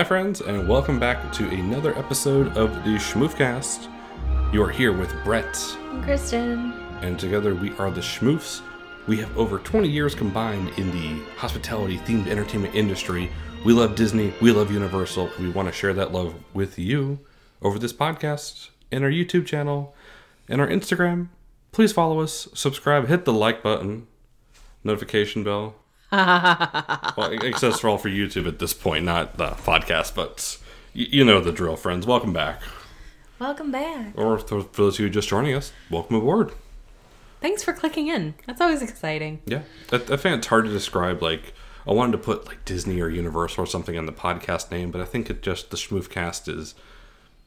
Hi, friends, and welcome back to another episode of the Schmoofcast. You are here with Brett, Kristen. and together we are the Schmoofs. We have over 20 years combined in the hospitality themed entertainment industry. We love Disney, we love Universal, and we want to share that love with you over this podcast in our YouTube channel and our Instagram. Please follow us, subscribe, hit the like button, notification bell. well, except for all for YouTube at this point, not the podcast, but you know the drill, friends. Welcome back. Welcome back. Or for for those of you just joining us, welcome aboard. Thanks for clicking in. That's always exciting. Yeah, I, I find it's hard to describe. Like, I wanted to put like Disney or Universal or something on the podcast name, but I think it just the Schmoofcast is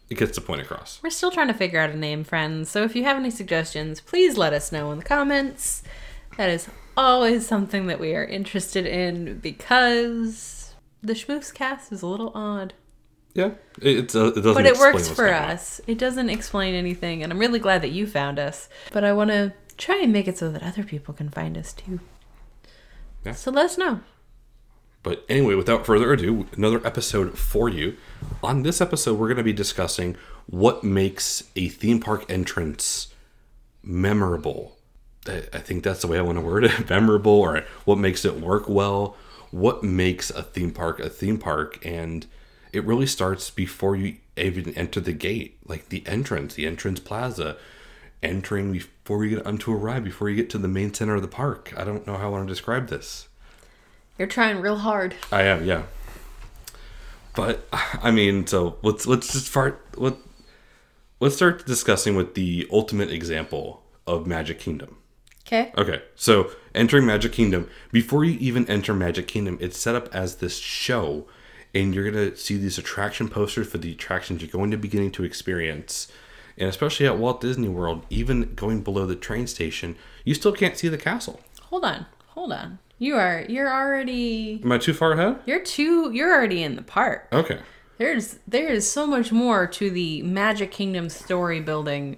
it gets the point across. We're still trying to figure out a name, friends. So if you have any suggestions, please let us know in the comments. That is always something that we are interested in because the Schmoofs cast is a little odd. Yeah, it, it's uh, it doesn't. But it works for on. us. It doesn't explain anything, and I'm really glad that you found us. But I want to try and make it so that other people can find us too. Yeah. So let us know. But anyway, without further ado, another episode for you. On this episode, we're going to be discussing what makes a theme park entrance memorable. I I think that's the way I want to word it memorable, or what makes it work well. What makes a theme park a theme park? And it really starts before you even enter the gate, like the entrance, the entrance plaza, entering before you get onto a ride, before you get to the main center of the park. I don't know how I want to describe this. You're trying real hard. I am, yeah. But I mean, so let's let's just start let let's start discussing with the ultimate example of Magic Kingdom. Okay. Okay, so entering Magic Kingdom before you even enter Magic Kingdom, it's set up as this show, and you're gonna see these attraction posters for the attractions you're going to be getting to experience. And especially at Walt Disney World, even going below the train station, you still can't see the castle. Hold on. Hold on. You are you're already Am I too far ahead? you're too you're already in the park. Okay. There's there is so much more to the Magic Kingdom story building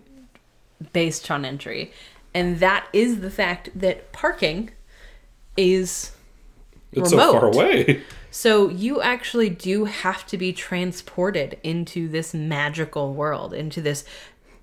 based on entry. And that is the fact that parking is It's so far away. so you actually do have to be transported into this magical world, into this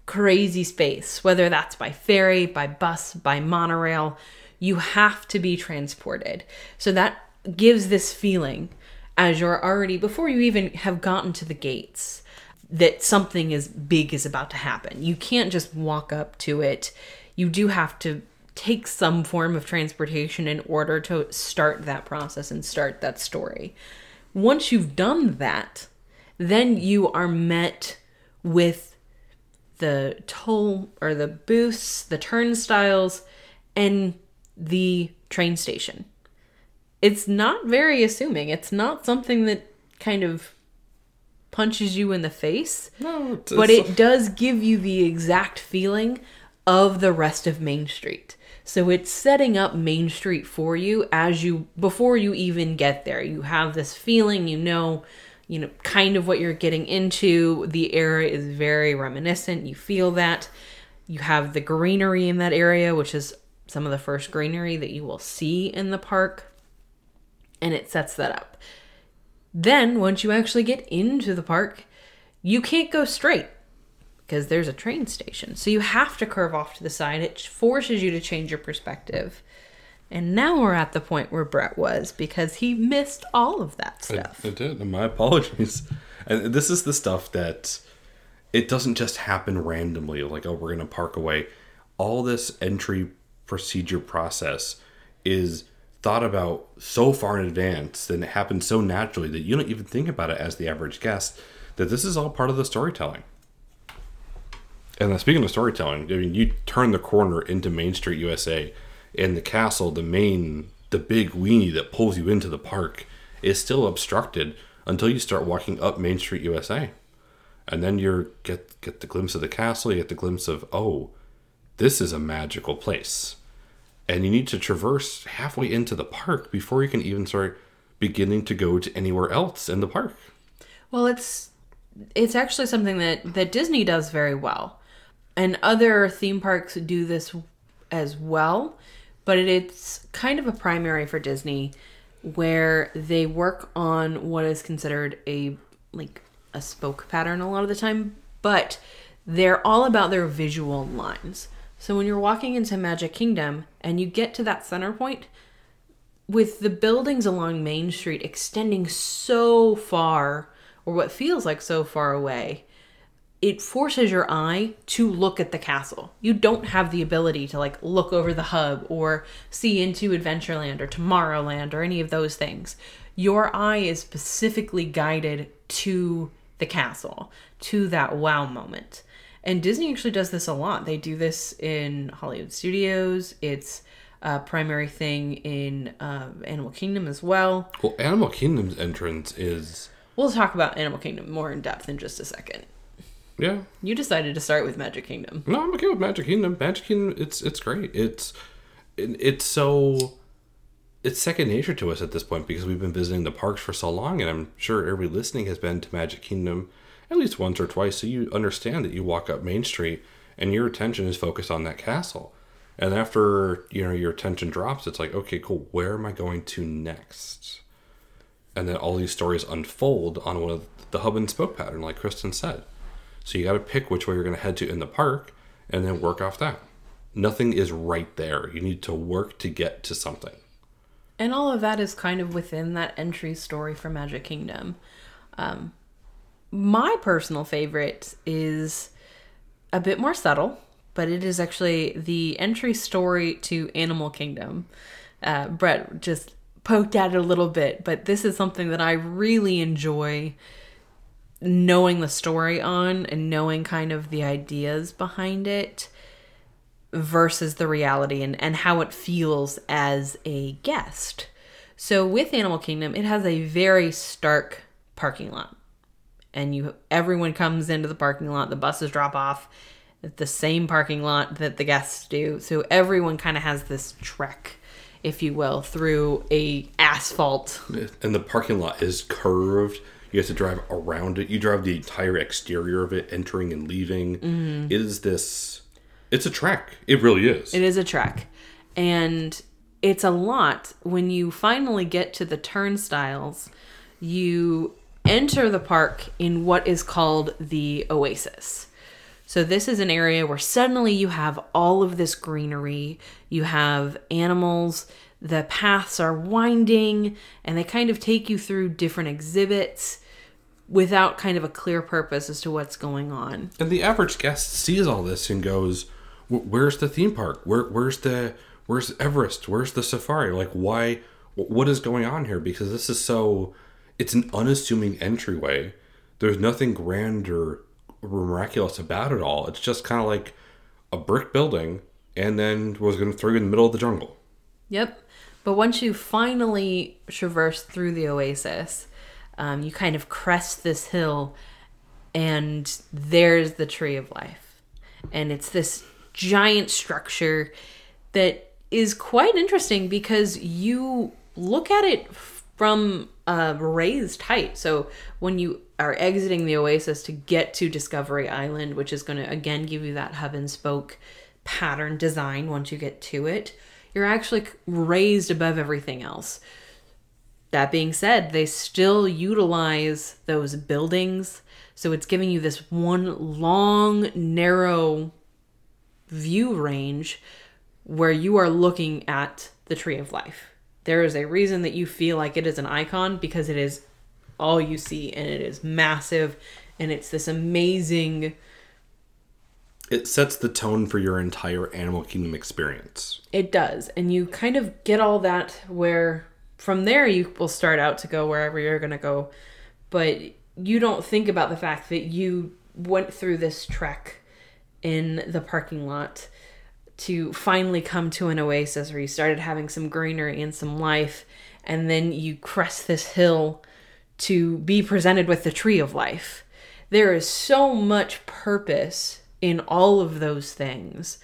crazy space, whether that's by ferry, by bus, by monorail. You have to be transported. So that gives this feeling as you're already, before you even have gotten to the gates, that something is big is about to happen. You can't just walk up to it. You do have to take some form of transportation in order to start that process and start that story. Once you've done that, then you are met with the toll or the booths, the turnstiles, and the train station. It's not very assuming. It's not something that kind of punches you in the face No, it's, but it does give you the exact feeling of the rest of Main Street. So it's setting up Main Street for you as you before you even get there. You have this feeling, you know, you know kind of what you're getting into. The area is very reminiscent. You feel that. You have the greenery in that area, which is some of the first greenery that you will see in the park. And it sets that up. Then, once you actually get into the park, you can't go straight because there's a train station. So you have to curve off to the side. It forces you to change your perspective. And now we're at the point where Brett was because he missed all of that stuff. I, I did. and My apologies. And this is the stuff that it doesn't just happen randomly. Like, oh, we're gonna park away. All this entry procedure process is thought about so far in advance, and it happens so naturally that you don't even think about it as the average guest. That this is all part of the storytelling. And speaking of storytelling, I mean, you turn the corner into Main Street, USA, and the castle, the main, the big weenie that pulls you into the park, is still obstructed until you start walking up Main Street, USA, and then you get get the glimpse of the castle. You get the glimpse of oh, this is a magical place, and you need to traverse halfway into the park before you can even start beginning to go to anywhere else in the park. Well, it's it's actually something that that Disney does very well, and other theme parks do this as well. But it's kind of a primary for Disney where they work on what is considered a like a spoke pattern a lot of the time, but they're all about their visual lines. So when you're walking into Magic Kingdom and you get to that center point, with the buildings along Main Street extending so far, or what feels like so far away, it forces your eye to look at the castle. You don't have the ability to like look over the hub or see into Adventureland or Tomorrowland or any of those things. Your eye is specifically guided to the castle, to that wow moment. And Disney actually does this a lot. They do this in Hollywood Studios. It's a primary thing in uh, Animal Kingdom as well. Well, Animal Kingdom's entrance is We'll talk about Animal Kingdom more in depth in just a second. Yeah. You decided to start with Magic Kingdom. No, I'm okay with Magic Kingdom. Magic Kingdom, it's it's great. It's it, it's so it's second nature to us at this point because we've been visiting the parks for so long, and I'm sure everybody listening has been to Magic Kingdom at least once or twice, so you understand that you walk up Main Street and your attention is focused on that castle. And after you know your attention drops, it's like, okay, cool. Where am I going to next? And then all these stories unfold on one of the hub and spoke pattern, like Kristen said. So you got to pick which way you're going to head to in the park, and then work off that. Nothing is right there. You need to work to get to something. And all of that is kind of within that entry story for Magic Kingdom. Um, my personal favorite is a bit more subtle, but it is actually the entry story to Animal Kingdom. Uh, Brett just poked at it a little bit, but this is something that I really enjoy knowing the story on and knowing kind of the ideas behind it versus the reality and, and how it feels as a guest. So with Animal Kingdom, it has a very stark parking lot. And you everyone comes into the parking lot, the buses drop off at the same parking lot that the guests do. So everyone kind of has this trek, if you will, through a asphalt And the parking lot is curved. You have to drive around it. You drive the entire exterior of it, entering and leaving. Mm-hmm. It is this. It's a trek. It really is. It is a trek. And it's a lot when you finally get to the turnstiles. You enter the park in what is called the Oasis. So, this is an area where suddenly you have all of this greenery, you have animals, the paths are winding, and they kind of take you through different exhibits without kind of a clear purpose as to what's going on. And the average guest sees all this and goes, "Where's the theme park? Where, where's the, where's Everest? Where's the safari? Like, why? What is going on here? Because this is so, it's an unassuming entryway. There's nothing grand or miraculous about it all. It's just kind of like a brick building, and then was going to throw you in the middle of the jungle. Yep. But once you finally traverse through the oasis, um, you kind of crest this hill, and there's the Tree of Life. And it's this giant structure that is quite interesting because you look at it from a raised height. So when you are exiting the oasis to get to Discovery Island, which is going to again give you that hub and spoke pattern design once you get to it, you're actually raised above everything else. That being said, they still utilize those buildings. So it's giving you this one long, narrow view range where you are looking at the tree of life. There is a reason that you feel like it is an icon because it is all you see and it is massive and it's this amazing It sets the tone for your entire Animal Kingdom experience. It does. And you kind of get all that where from there you will start out to go wherever you're going to go. But you don't think about the fact that you went through this trek in the parking lot to finally come to an oasis where you started having some greenery and some life. And then you crest this hill to be presented with the tree of life. There is so much purpose in all of those things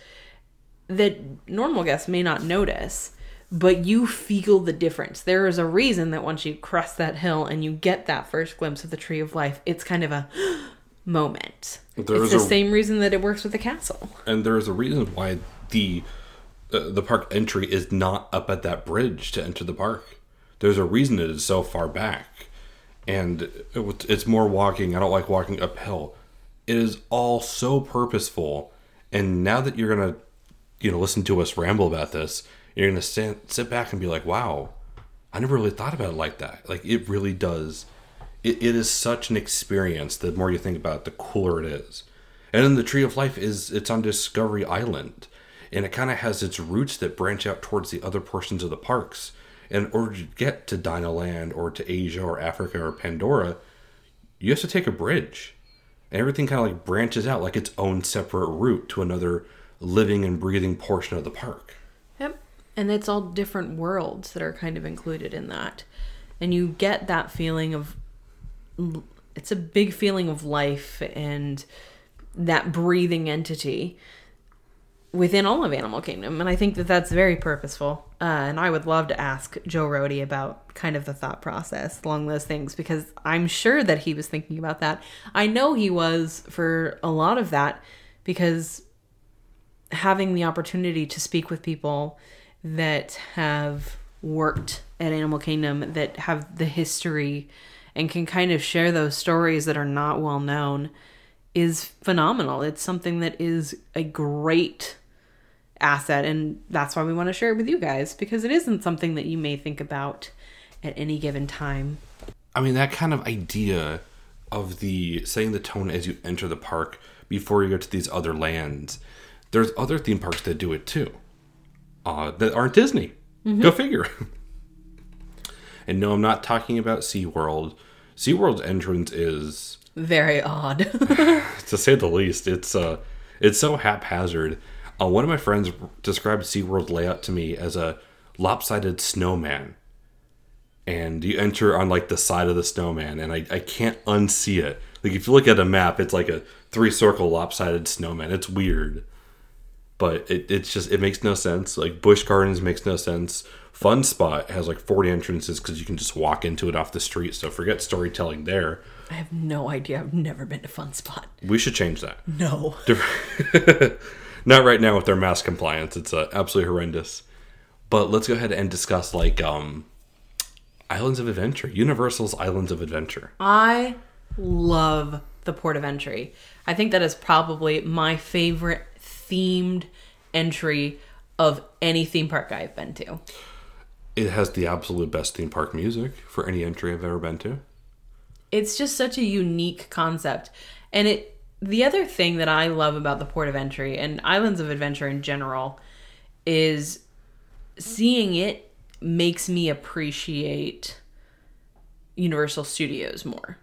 that normal guests may not notice, but you feel the difference. There is a reason that once you cross that hill and you get that first glimpse of the tree of life, it's kind of a moment. There it's the a- same reason that it works with the castle. and there is a reason why the uh, the park entry is not up at that bridge to enter the park. There's a reason it is so far back, and it, it's more walking. I don't like walking uphill. It is all so purposeful, and now that you're gonna, you know, listen to us ramble about this, you're gonna sit sit back and be like, wow, I never really thought about it like that. Like it really does. It, it is such an experience. The more you think about it, the cooler it is. And then the Tree of Life is it's on Discovery Island, and it kind of has its roots that branch out towards the other portions of the parks. And in order to get to Dinoland or to Asia or Africa or Pandora, you have to take a bridge, and everything kind of like branches out like its own separate route to another living and breathing portion of the park. Yep. And it's all different worlds that are kind of included in that. And you get that feeling of it's a big feeling of life and that breathing entity within all of Animal Kingdom. And I think that that's very purposeful. Uh, and I would love to ask Joe Rohde about kind of the thought process along those things because I'm sure that he was thinking about that. I know he was for a lot of that because having the opportunity to speak with people that have worked at Animal Kingdom, that have the history and can kind of share those stories that are not well known is phenomenal. It's something that is a great asset and that's why we want to share it with you guys because it isn't something that you may think about at any given time. I mean that kind of idea of the setting the tone as you enter the park before you go to these other lands. There's other theme parks that do it too. Uh, that aren't Disney. Mm-hmm. Go figure. and no, I'm not talking about SeaWorld. SeaWorld's entrance is very odd. to say the least. It's uh it's so haphazard. Uh, one of my friends described SeaWorld's layout to me as a lopsided snowman. And you enter on like the side of the snowman, and I, I can't unsee it. Like if you look at a map, it's like a three circle lopsided snowman. It's weird. But it, it's just it makes no sense. Like Busch Gardens makes no sense. Fun Spot has like 40 entrances because you can just walk into it off the street. So forget storytelling there. I have no idea. I've never been to Fun Spot. We should change that. No. Not right now with their mask compliance. It's uh, absolutely horrendous. But let's go ahead and discuss like um, Islands of Adventure, Universal's Islands of Adventure. I love the port of entry. I think that is probably my favorite themed entry of any theme park I've been to. It has the absolute best theme park music for any entry I've ever been to. It's just such a unique concept. And it the other thing that I love about the port of entry and Islands of Adventure in general is seeing it makes me appreciate Universal Studios more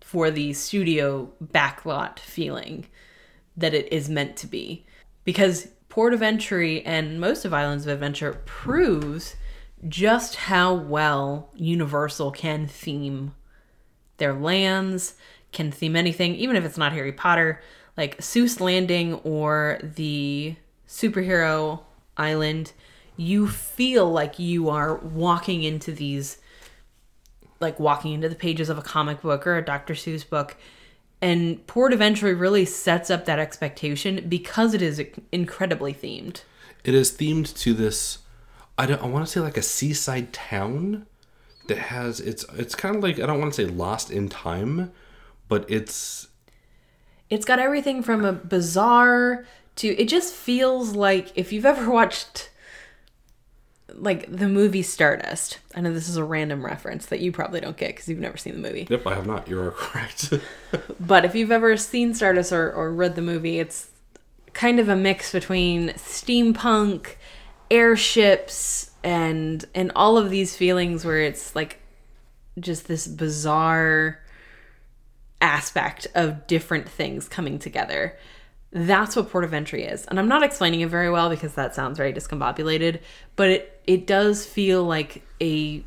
for the studio backlot feeling that it is meant to be. Because Port of Entry and most of Islands of Adventure proves just how well Universal can theme their lands, can theme anything, even if it's not Harry Potter, like Seuss Landing or the superhero island. You feel like you are walking into these, like walking into the pages of a comic book or a Dr. Seuss book and Port Entry really sets up that expectation because it is incredibly themed. It is themed to this. I don't. I want to say like a seaside town that has it's. It's kind of like I don't want to say lost in time, but it's. It's got everything from a bizarre to. It just feels like if you've ever watched like the movie Stardust. I know this is a random reference that you probably don't get because you've never seen the movie. Yep, I have not. You are correct. but if you've ever seen Stardust or, or read the movie, it's kind of a mix between steampunk, airships, and and all of these feelings where it's like just this bizarre aspect of different things coming together. That's what port of entry is. And I'm not explaining it very well because that sounds very discombobulated, but it it does feel like a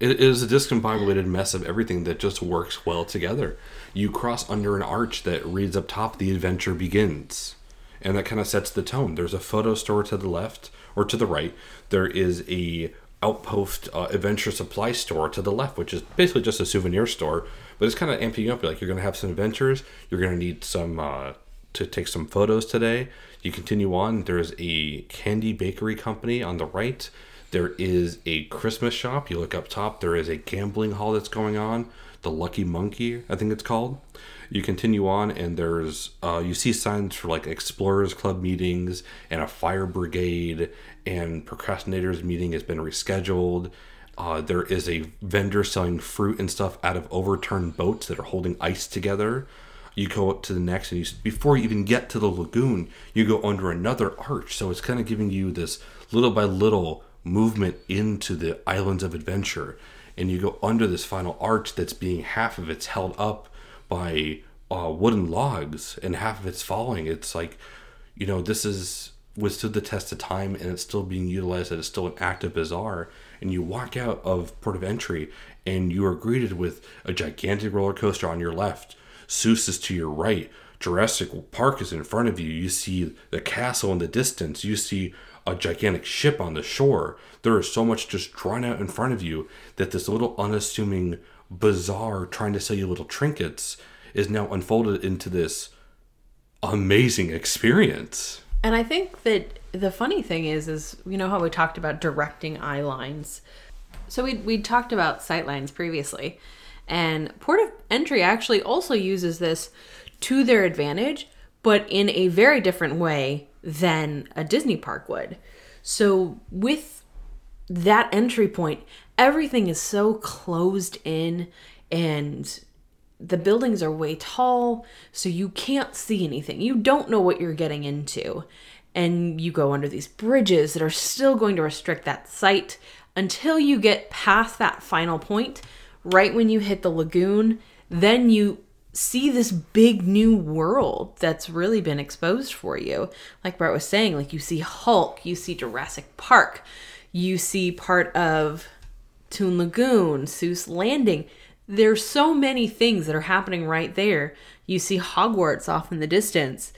it is a discombobulated mess of everything that just works well together. You cross under an arch that reads up top the adventure begins. And that kind of sets the tone. There's a photo store to the left or to the right. There is a outpost uh, adventure supply store to the left, which is basically just a souvenir store. But it's kind of amping up. Like you're going to have some adventures. You're going to need some uh, to take some photos today. You continue on. There's a candy bakery company on the right. There is a Christmas shop. You look up top. There is a gambling hall that's going on. The Lucky Monkey, I think it's called. You continue on, and there's uh, you see signs for like Explorers Club meetings and a fire brigade, and procrastinators meeting has been rescheduled. Uh, there is a vendor selling fruit and stuff out of overturned boats that are holding ice together. You go up to the next, and you before you even get to the lagoon, you go under another arch. So it's kind of giving you this little by little movement into the islands of adventure, and you go under this final arch that's being half of it's held up by uh, wooden logs, and half of it's falling. It's like, you know, this is withstood the test of time, and it's still being utilized. It's still an active bazaar and you walk out of port of entry and you are greeted with a gigantic roller coaster on your left. Seuss is to your right. Jurassic Park is in front of you. You see the castle in the distance. You see a gigantic ship on the shore. There is so much just drawn out in front of you that this little unassuming bazaar trying to sell you little trinkets is now unfolded into this amazing experience and I think that the funny thing is, is you know how we talked about directing eye lines. So we we talked about sight lines previously, and port of entry actually also uses this to their advantage, but in a very different way than a Disney park would. So with that entry point, everything is so closed in and the buildings are way tall, so you can't see anything. You don't know what you're getting into. And you go under these bridges that are still going to restrict that sight until you get past that final point. Right when you hit the lagoon, then you see this big new world that's really been exposed for you. Like Brett was saying, like you see Hulk, you see Jurassic Park, you see part of Toon Lagoon, Seuss Landing there's so many things that are happening right there. You see Hogwarts off in the distance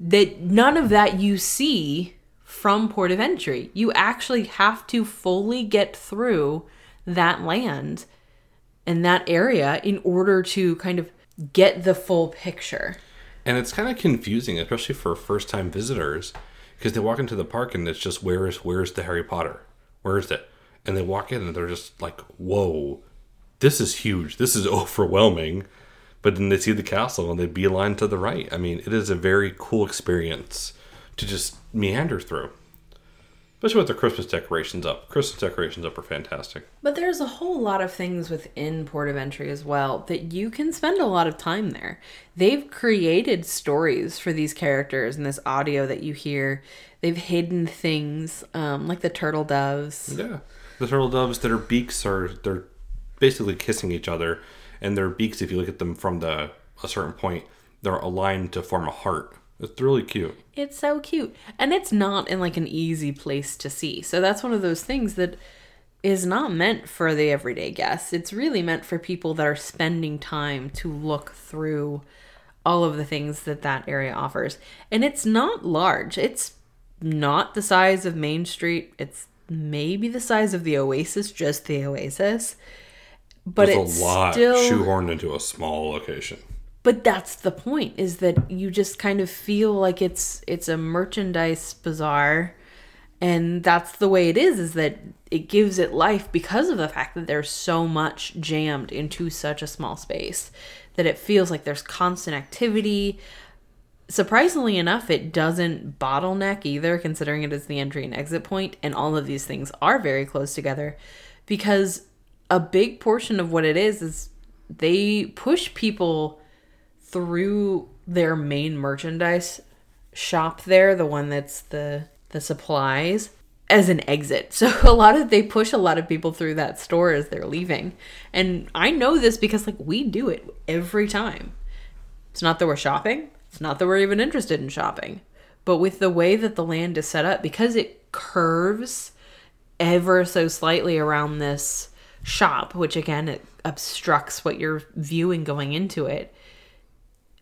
that none of that you see from port of entry. You actually have to fully get through that land and that area in order to kind of get the full picture. And it's kind of confusing, especially for first time visitors, because they walk into the park and it's just where's where's the Harry Potter? Where is it? And they walk in and they're just like, whoa, this is huge. This is overwhelming. But then they see the castle and they beeline to the right. I mean, it is a very cool experience to just meander through. Especially with the Christmas decorations up. Christmas decorations up are fantastic. But there's a whole lot of things within Port of Entry as well that you can spend a lot of time there. They've created stories for these characters and this audio that you hear. They've hidden things um, like the turtle doves. Yeah, the turtle doves that are beaks are they're basically kissing each other, and their beaks, if you look at them from the a certain point, they're aligned to form a heart. It's really cute. It's so cute. And it's not in like an easy place to see. So that's one of those things that is not meant for the everyday guest. It's really meant for people that are spending time to look through all of the things that that area offers. And it's not large. It's not the size of Main Street. It's maybe the size of the Oasis, just the Oasis but There's it's a lot still shoehorned into a small location. but that's the point is that you just kind of feel like it's it's a merchandise bazaar and that's the way it is is that it gives it life because of the fact that there's so much jammed into such a small space that it feels like there's constant activity surprisingly enough it doesn't bottleneck either considering it is the entry and exit point and all of these things are very close together because a big portion of what it is is they push people through their main merchandise shop there, the one that's the the supplies as an exit. So a lot of they push a lot of people through that store as they're leaving. And I know this because like we do it every time. It's not that we're shopping. It's not that we're even interested in shopping. But with the way that the land is set up because it curves ever so slightly around this shop, which again it obstructs what you're viewing going into it.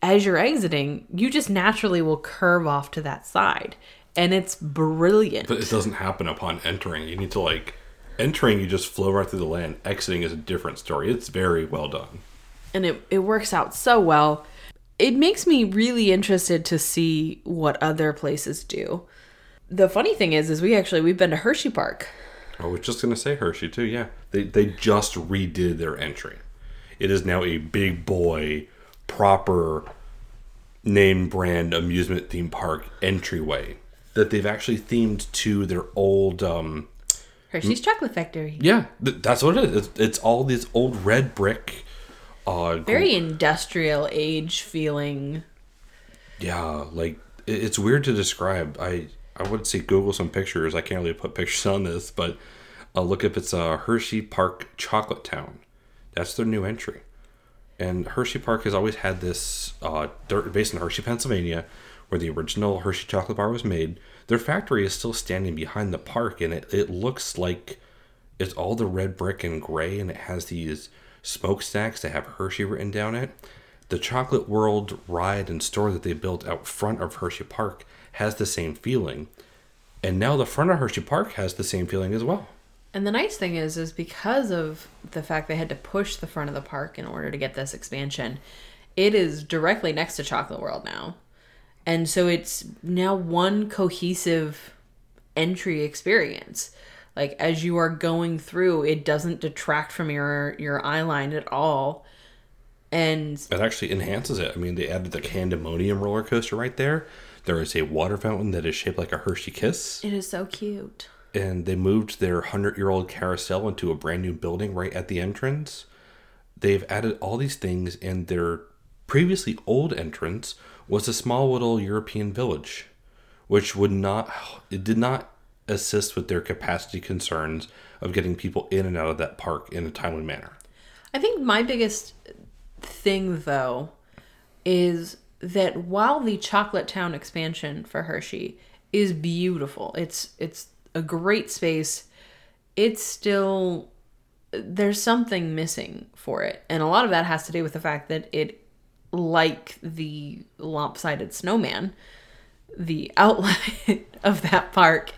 As you're exiting, you just naturally will curve off to that side. And it's brilliant. But it doesn't happen upon entering. You need to like entering you just flow right through the land. Exiting is a different story. It's very well done. and it, it works out so well. It makes me really interested to see what other places do. The funny thing is, is we actually we've been to Hershey Park I was just gonna say Hershey too. Yeah, they they just redid their entry. It is now a big boy, proper name brand amusement theme park entryway that they've actually themed to their old. um Hershey's Chocolate Factory. Yeah, th- that's what it is. It's, it's all these old red brick. Uh, Very industrial age feeling. Yeah, like it- it's weird to describe. I I would say Google some pictures. I can't really put pictures on this, but uh, look if it's uh, Hershey Park Chocolate Town. That's their new entry. And Hershey Park has always had this uh, they're based in Hershey, Pennsylvania, where the original Hershey chocolate bar was made. Their factory is still standing behind the park, and it, it looks like it's all the red brick and gray, and it has these smokestacks that have Hershey written down it. The Chocolate World ride and store that they built out front of Hershey Park has the same feeling. And now the front of Hershey Park has the same feeling as well. And the nice thing is, is because of the fact they had to push the front of the park in order to get this expansion, it is directly next to Chocolate World now. And so it's now one cohesive entry experience. Like as you are going through, it doesn't detract from your your eye line at all. And It actually enhances it. I mean, they added the Candemonium roller coaster right there. There is a water fountain that is shaped like a Hershey kiss. it is so cute. and they moved their 100 year old carousel into a brand new building right at the entrance. They've added all these things, and their previously old entrance was a small little European village, which would not, it did not assist with their capacity concerns of getting people in and out of that park in a timely manner. I think my biggest thing, though, is that while the Chocolate Town expansion for Hershey is beautiful, it's it's a great space. It's still there's something missing for it, and a lot of that has to do with the fact that it, like the lopsided snowman, the outline of that park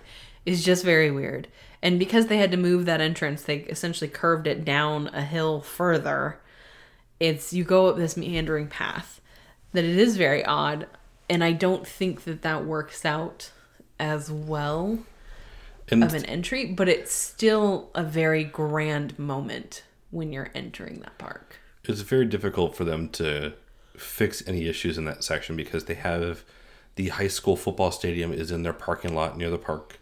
is just very weird. And because they had to move that entrance, they essentially curved it down a hill further. It's you go up this meandering path that it is very odd, and I don't think that that works out as well And of an entry, but it's still a very grand moment when you're entering that park. it's very difficult for them to fix any issues in that section because they have the high school football stadium is in their parking lot near the park.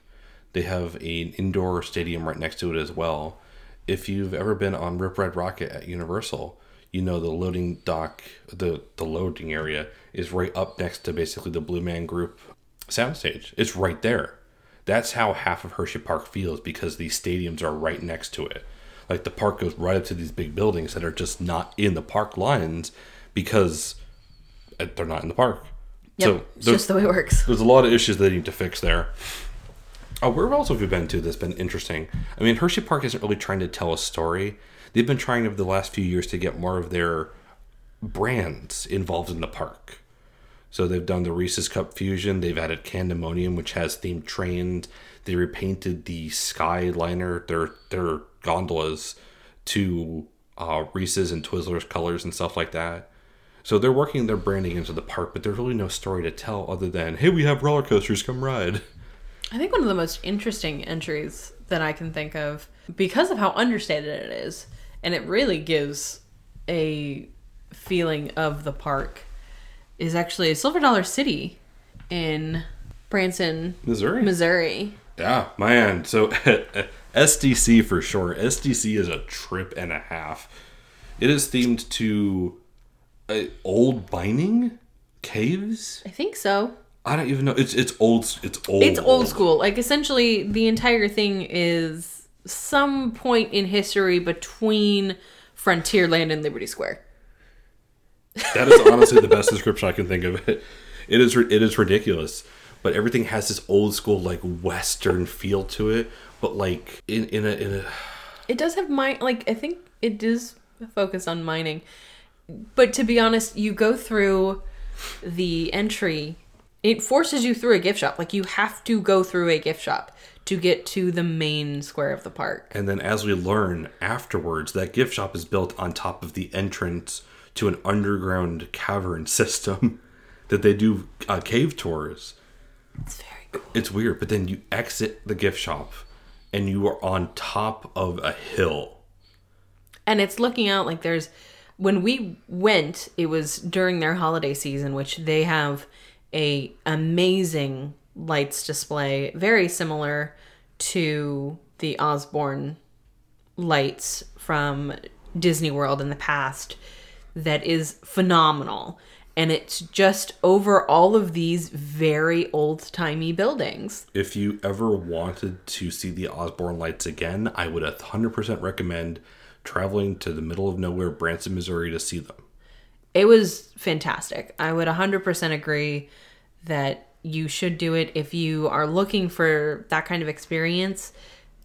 They have an indoor stadium right next to it as well. If you've ever been on Rip Ride Rockit at Universal, you know the loading dock, the the loading area is right up next to basically the Blue Man Group soundstage. It's right there. That's how half of Hershey Park feels because these stadiums are right next to it. Like the park goes right up to these big buildings that are just not in the park lines because uh, they're not in the park. Yep, so it's just the way it works. there's a lot of issues they need to fix there. Oh, where else have we been to that's been interesting? I mean, Hershey Park isn't really trying to tell a story. They've been trying over the last few years to get more of their brands involved in the park. So they've done the Reese's Cupfusion. They've added Candemonium, which has themed trains. They repainted the Skyliner, their their gondolas, to uh, Reese's and Twizzlers colors and stuff like that. So they're working their branding into the park, but there's really no story to tell other than, "Hey, we have roller coasters, come ride." I think one of the most interesting entries that I can think of, because of how understated it is, and it really gives a feeling of the park, is actually Silver Dollar City in Branson, Missouri. Missouri. Yeah, man. So SDC for short. SDC is a trip and a half. It is themed to uh, old mining caves. I think so. I don't even know. It's it's old. It's old. It's old school. Like essentially, the entire thing is some point in history between Frontierland and Liberty Square. That is honestly the best description I can think of it. It is it is ridiculous, but everything has this old school like western feel to it. But like in in a in a It does have mine. Like I think it is focused on mining, but to be honest, you go through the entry. It forces you through a gift shop. Like you have to go through a gift shop to get to the main square of the park. And then, as we learn afterwards, that gift shop is built on top of the entrance to an underground cavern system that they do uh, cave tours. It's very cool. It's weird, but then you exit the gift shop and you are on top of a hill. and it's looking out like there's when we went it was during their holiday season which they have a amazing lights display very similar to the osborne lights from disney world in the past that is phenomenal and it's just over all of these very old-timey buildings If you ever wanted to see the Osborne lights again, I would 100% recommend traveling to the middle of nowhere, Branson, Missouri to see them. it was fantastic. I would 100% agree that you should do it if you are looking for that kind of experience.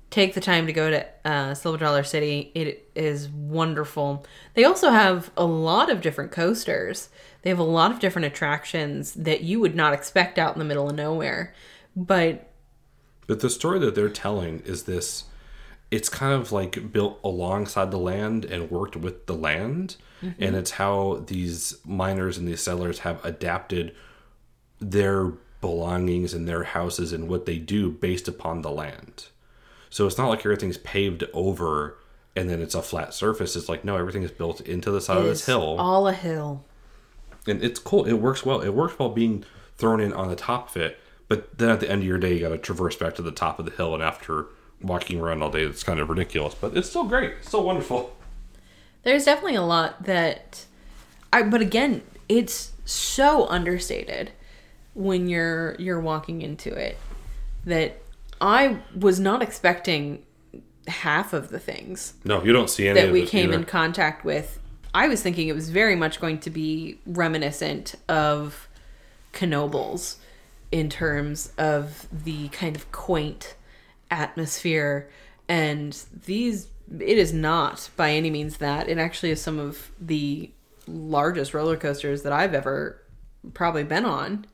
Take the time to go to uh, Silver Dollar City. It is wonderful. They also have a lot of different coasters. They have a lot of different attractions that you would not expect out in the middle of nowhere. But But the story that they're telling is this it's kind of like built alongside the land and worked with the land. And it's how these miners and these settlers have adapted their belongings and their houses and what they do based upon the land. So it's not like everything's paved over and then it's a flat surface. It's like, no, everything is built into the side of this hill. all a hill. and it's cool. It works well. It works well being thrown in on the top of it, but then at the end of your day, you got to traverse back to the top of the hill, and after walking around all day, it's kind of ridiculous. But it's still great. It's still wonderful. There's definitely a lot that I but again, it's so understated when you're you're walking into it that I was not expecting half of the things No, you don't see any that we came either. in contact with. I was thinking it was very much going to be reminiscent of Knoebels in terms of the kind of quaint atmosphere and these it is not by any means that it actually is some of the largest roller coasters that I've ever probably been on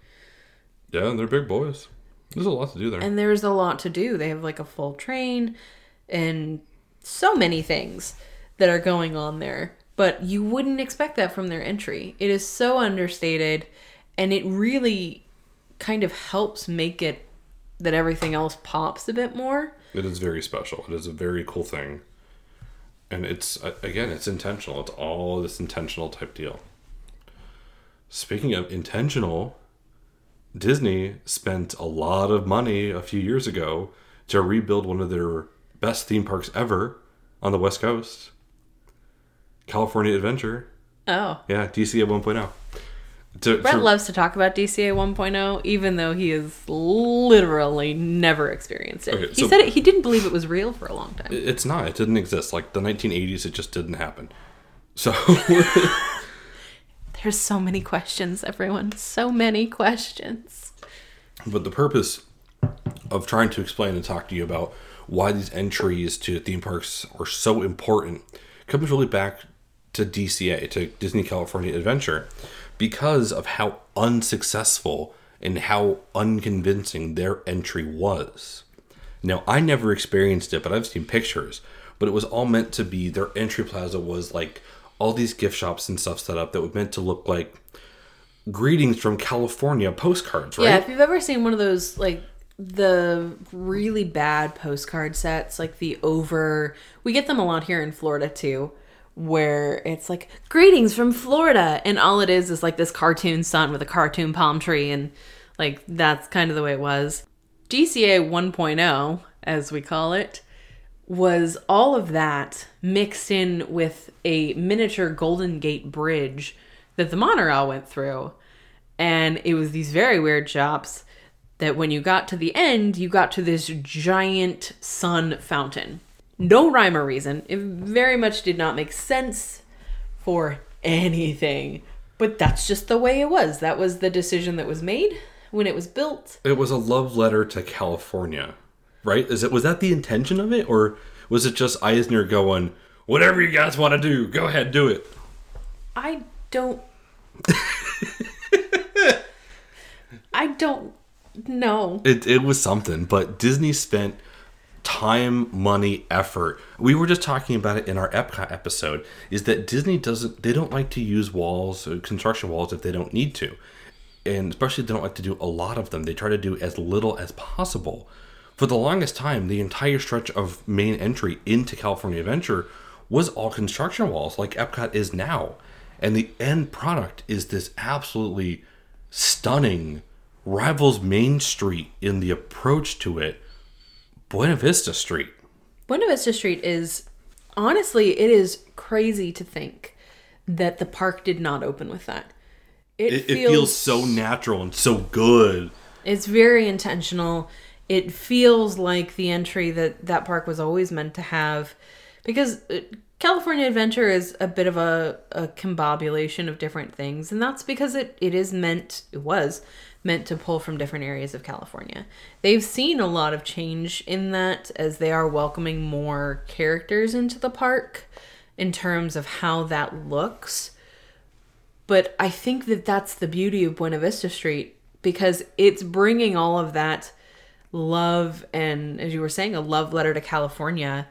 Yeah, and they're big boys. There's a lot to do there. and there's a lot to do. They have like a full train and so many things that are going on there. But you wouldn't expect that from their entry. It is so understated and it really kind of helps make it that everything else pops a bit more. It is very special. It is a very cool thing. And it's, again, it's intentional. It's all this intentional type deal. Speaking of intentional, Disney spent a lot of money a few years ago to rebuild one of their best theme parks ever on the West Coast California Adventure. Oh. Yeah, DCA 1.0. To, Brett to- loves to talk about DCA 1.0, even though he has literally never experienced it. Okay, he so- said it, he didn't believe it was real for a long time. it's not. It didn't exist. Like the 1980s, it just didn't happen. So. There's so many questions, everyone. So many questions. But the purpose of trying to explain and talk to you about why these entries to theme parks are so important comes really back to DCA, to Disney California Adventure, because of how unsuccessful and how unconvincing their entry was. Now, I never experienced it, but I've seen pictures. But it was all meant to be their entry plaza was like all these gift shops and stuff set up that were meant to look like greetings from California postcards, right? Yeah, if you've ever seen one of those like the really bad postcard sets, like the over we get them a lot here in Florida too, where it's like greetings from Florida and all it is is like this cartoon sun with a cartoon palm tree and like that's kind of the way it was. DCA 1.0 as we call it was all of that mixed in with a miniature Golden Gate bridge that the monorail went through. And it was these very weird shops that when you got to the end, you got to this giant sun fountain. No rhyme or reason. It very much did not make sense for anything. But that's just the way it was. That was the decision that was made when it was built. It was a love letter to California, right? Is it was that the intention of it, or was it just Eisner going, "Whatever you guys want to do, go ahead, do it"? I don't. I don't know. It it was something, but Disney spent time, money, effort. We were just talking about it in our Epcot episode. Is that Disney doesn't? They don't like to use walls, uh, construction walls, if they don't need to, and especially they don't like to do a lot of them. They try to do as little as possible. For the longest time, the entire stretch of main entry into California Adventure was all construction walls, like Epcot is now. And the end product is this absolutely stunning, rivals Main Street in the approach to it, Buena Vista Street. Buena Vista Street is honestly, it is crazy to think that the park did not open with that. It, it feels so natural and so good. It's very intentional. It feels like the entry that that park was always meant to have because uh, California Adventure is a bit of a, a combobulation of different things, and that's because it, it is meant, it was meant to pull from different areas of California. They've seen a lot of change in that as they are welcoming more characters into the park in terms of how that looks. But I think that that's the beauty of Buena Vista Street because it's bringing all of that love and, as you were saying, a love letter to California.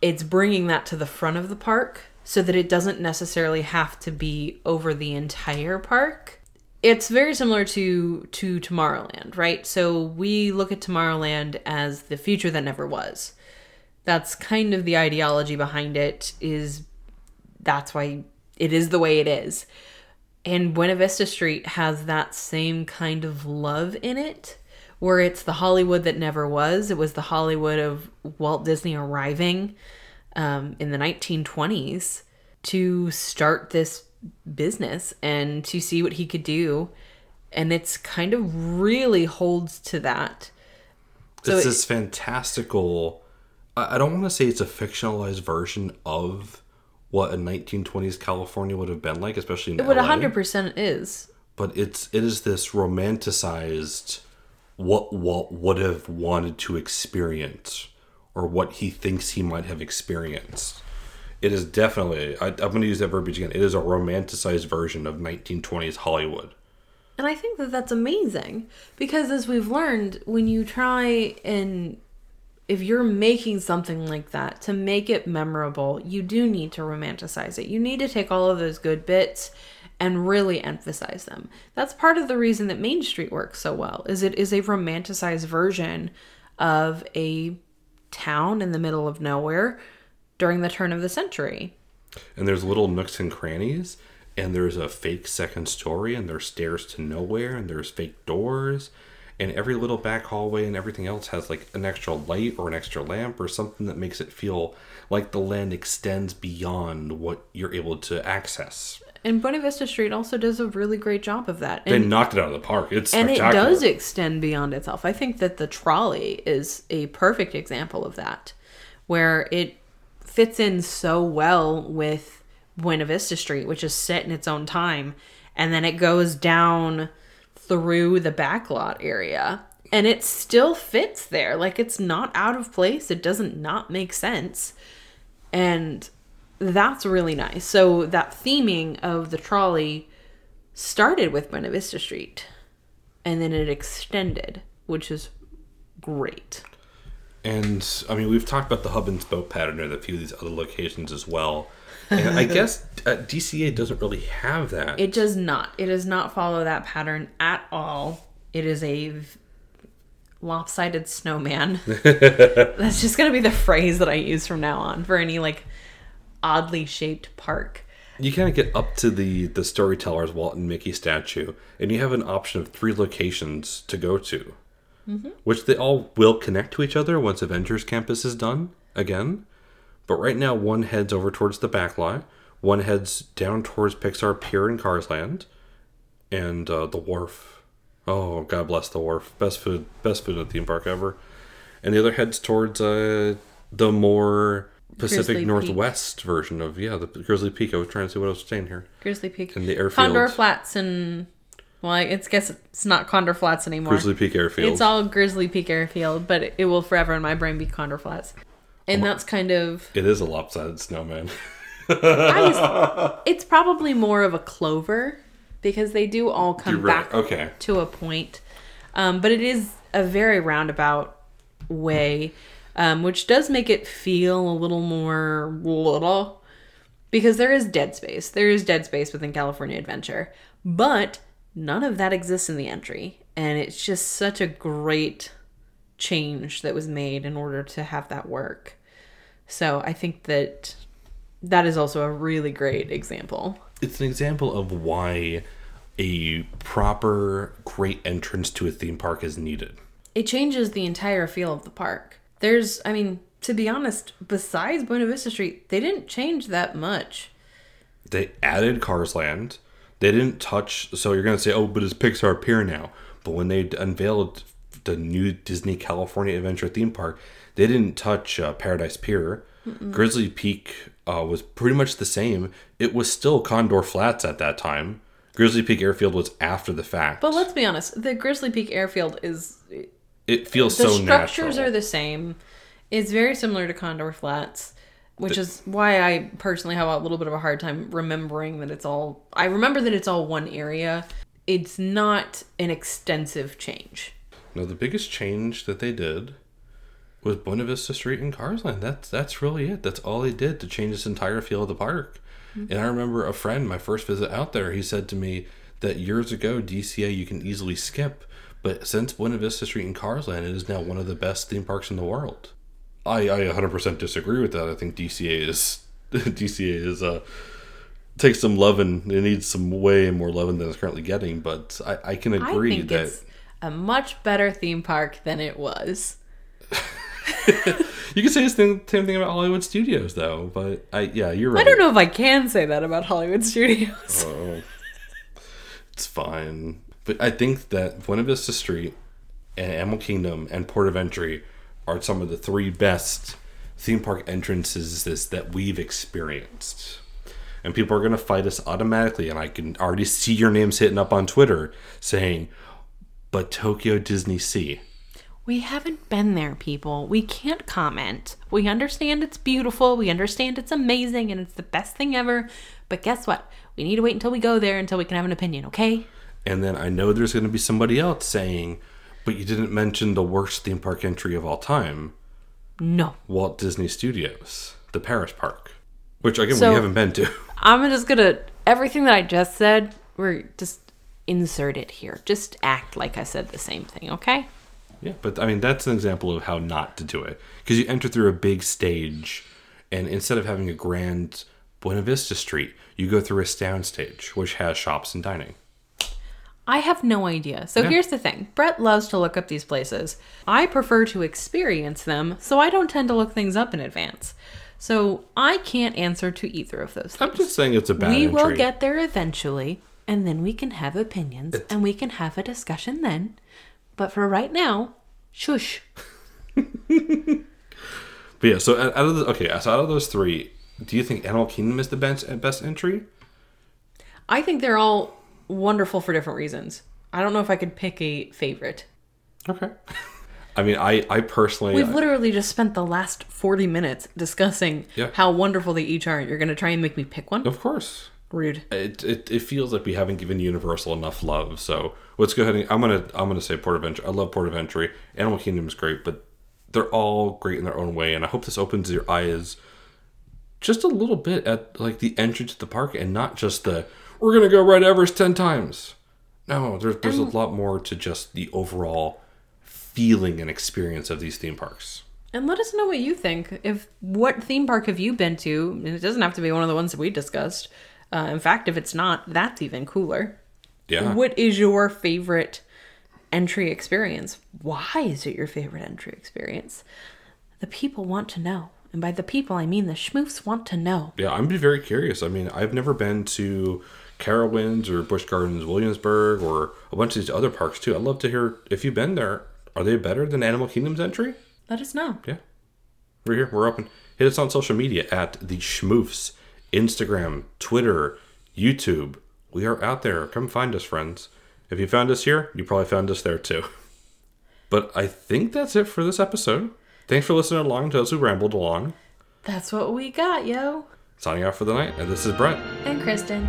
It's bringing that to the front of the park so that it doesn't necessarily have to be over the entire park. It's very similar to to Tomorrowland, right? So we look at Tomorrowland as the future that never was. That's kind of the ideology behind it is that's why it is the way it is. And Buena Vista Street has that same kind of love in it, where it's the Hollywood that never was. It was the Hollywood of Walt Disney arriving um, in the 1920s to start this business and to see what he could do. And it's kind of really holds to that. So it's it, this fantastical. I don't want to say it's a fictionalized version of what a 1920s California would have been like, especially in it would 100% is. But it's it is this romanticized what Walt would have wanted to experience or what he thinks he might have experienced. It is definitely I, I'm going to use that verbiage again. It is a romanticized version of 1920s Hollywood. And I think that that's amazing because as we've learned, when you try and if you're making something like that to make it memorable, you do need to romanticize it. You need to take all of those good bits and really emphasize them. That's part of the reason that Main Street works so well. Is it is a romanticized version of a town in the middle of nowhere during the turn of the century. And there's little nooks and crannies and there's a fake second story and there's stairs to nowhere and there's fake doors and every little back hallway and everything else has like an extra light or an extra lamp or something that makes it feel like the land extends beyond what you're able to access. And Buena Vista Street also does a really great job of that. And, they knocked it out of the park. It's and it does extend beyond itself. I think that the trolley is a perfect example of that, where it fits in so well with Buena Vista Street, which is set in its own time, and then it goes down through the backlot area and it still fits there. Like it's not out of place. It doesn't not make sense. And that's really nice. So that theming of the trolley started with Buena Vista Street and then it extended, which is great. And I mean, we've talked about the hub and spoke pattern at a few of these other locations as well. And I guess uh, DCA doesn't really have that. It does not. It does not follow that pattern at all. It is a lopsided snowman. That's just going to be the phrase that I use from now on for any like oddly shaped park. You kind of get up to the the storyteller's Walt and Mickey statue, and you have an option of three locations to go to, mm-hmm. which they all will connect to each other once Avengers Campus is done again. But right now, one heads over towards the back lot, one heads down towards Pixar Pier and Cars Land, and uh, the wharf. Oh, God bless the wharf. Best food, best food at the theme park ever. And the other heads towards uh, the more Pacific Grizzly Northwest Peak. version of yeah, the Grizzly Peak. I was trying to see what I was saying here. Grizzly Peak and the airfield. Condor Flats and well, I guess it's not Condor Flats anymore. Grizzly Peak Airfield. It's all Grizzly Peak Airfield, but it will forever in my brain be Condor Flats and that's kind of it is a lopsided snowman. it's probably more of a clover because they do all come back okay. to a point. Um, but it is a very roundabout way, um, which does make it feel a little more little because there is dead space. There is dead space within California Adventure, but none of that exists in the entry, and it's just such a great change that was made in order to have that work. So I think that that is also a really great example. It's an example of why a proper great entrance to a theme park is needed. It changes the entire feel of the park. There's, I mean, to be honest, besides Buena Vista Street, they didn't change that much. They added Cars Land. They didn't touch. So you're gonna say, "Oh, but it's Pixar Pier now." But when they unveiled the new Disney California Adventure theme park, they didn't touch uh, Paradise Pier. Grizzly Peak uh, was pretty much the same. It was still Condor Flats at that time. Grizzly Peak Airfield was after the fact. But let's be honest, the Grizzly Peak Airfield is it feels the so structures natural. are the same. It's very similar to Condor Flats, which is why I personally have a little bit of a hard time remembering that it's all. I remember that it's all one area. It's not an extensive change. No, the biggest change that they did was Buena Vista Street and Carsland. That's that's really it. That's all they did to change this entire feel of the park. And I mm-hmm. remember a friend, my first visit out there, he said to me that years ago DCA you can easily skip, but since Buena Vista Street and Carsland, it is now one of the best theme parks in the world. I, I 100% disagree with that. I think DCA is DCA is uh takes some loving. It needs some way more loving than it's currently getting. But I, I can I agree think that it's a much better theme park than it was. You can say the same, same thing about Hollywood Studios, though. But I, yeah, you're right. I don't know if I can say that about Hollywood Studios. Oh, it's fine. But I think that Buena Vista Street and Animal Kingdom and Port of Entry are some of the three best theme park entrances that we've experienced. And people are going to fight us automatically. And I can already see your names hitting up on Twitter saying, but Tokyo Disney Sea. We haven't been there, people. We can't comment. We understand it's beautiful. We understand it's amazing and it's the best thing ever. But guess what? We need to wait until we go there until we can have an opinion, okay? And then I know there's going to be somebody else saying, but you didn't mention the worst theme park entry of all time. No. Walt Disney Studios, the Paris park, which again So- we haven't been to. I'm just gonna everything that I just said, we're just insert it here. Just act like I said the same thing, okay? yeah, but I mean that's an example of how not to do it because you enter through a big stage, and instead of having a grand Buena Vista Street, you go through a sound stage which has shops and dining. I have no idea. So Yeah. here's the thing Brett loves to look up these places. I prefer to experience them, so I don't tend to look things up in advance. So I can't answer to either of those things. I'm just saying it's a bad we entry. will get there eventually, and then we can have opinions and we can have a discussion then. But for right now, shush. But yeah, so out out of the okay, so out of those three, do you think Animal Kingdom is the best best entry? I think they're all wonderful for different reasons. I don't know if I could pick a favorite. Okay. I mean, I I personally We've literally just spent the last 40 minutes discussing Yeah. how wonderful they each are. You're going to try and make me pick one? of course. Rude. it, it, it feels like we haven't given Universal enough love. So let's go ahead and I'm gonna I'm gonna say Port of Entry. I love Port of Entry. Animal Kingdom is great, but they're all great in their own way. And I hope this opens your eyes just a little bit at like the entrance to the park and not just the we're gonna go ride Everest ten times. No, there's there's a lot more to just the overall feeling and experience of these theme parks. And let us know what you think. If what theme park have you been to? And it doesn't have to be one of the ones that we discussed. Uh, in fact, if it's not, that's even cooler. Yeah. What is your favorite entry experience? Why is it your favorite entry experience? The people want to know. And by the people, I mean the schmoofs want to know. Yeah, I'm be very curious. I mean, I've never been to Carowinds or Busch Gardens Williamsburg or a bunch of these other parks too. I'd love to hear if you've been there. Are they better than Animal Kingdom's entry? Let us know. Yeah, we're here. We're open. Hit us on social media at the Schmoofs, Instagram, Twitter, YouTube. We are out there. Come find us, friends. If you found us here, you probably found us there too. But I think that's it for this episode. Thanks for listening along to us who rambled along. That's what we got, yo. Signing off for the night, and this is Brett. And Kristen.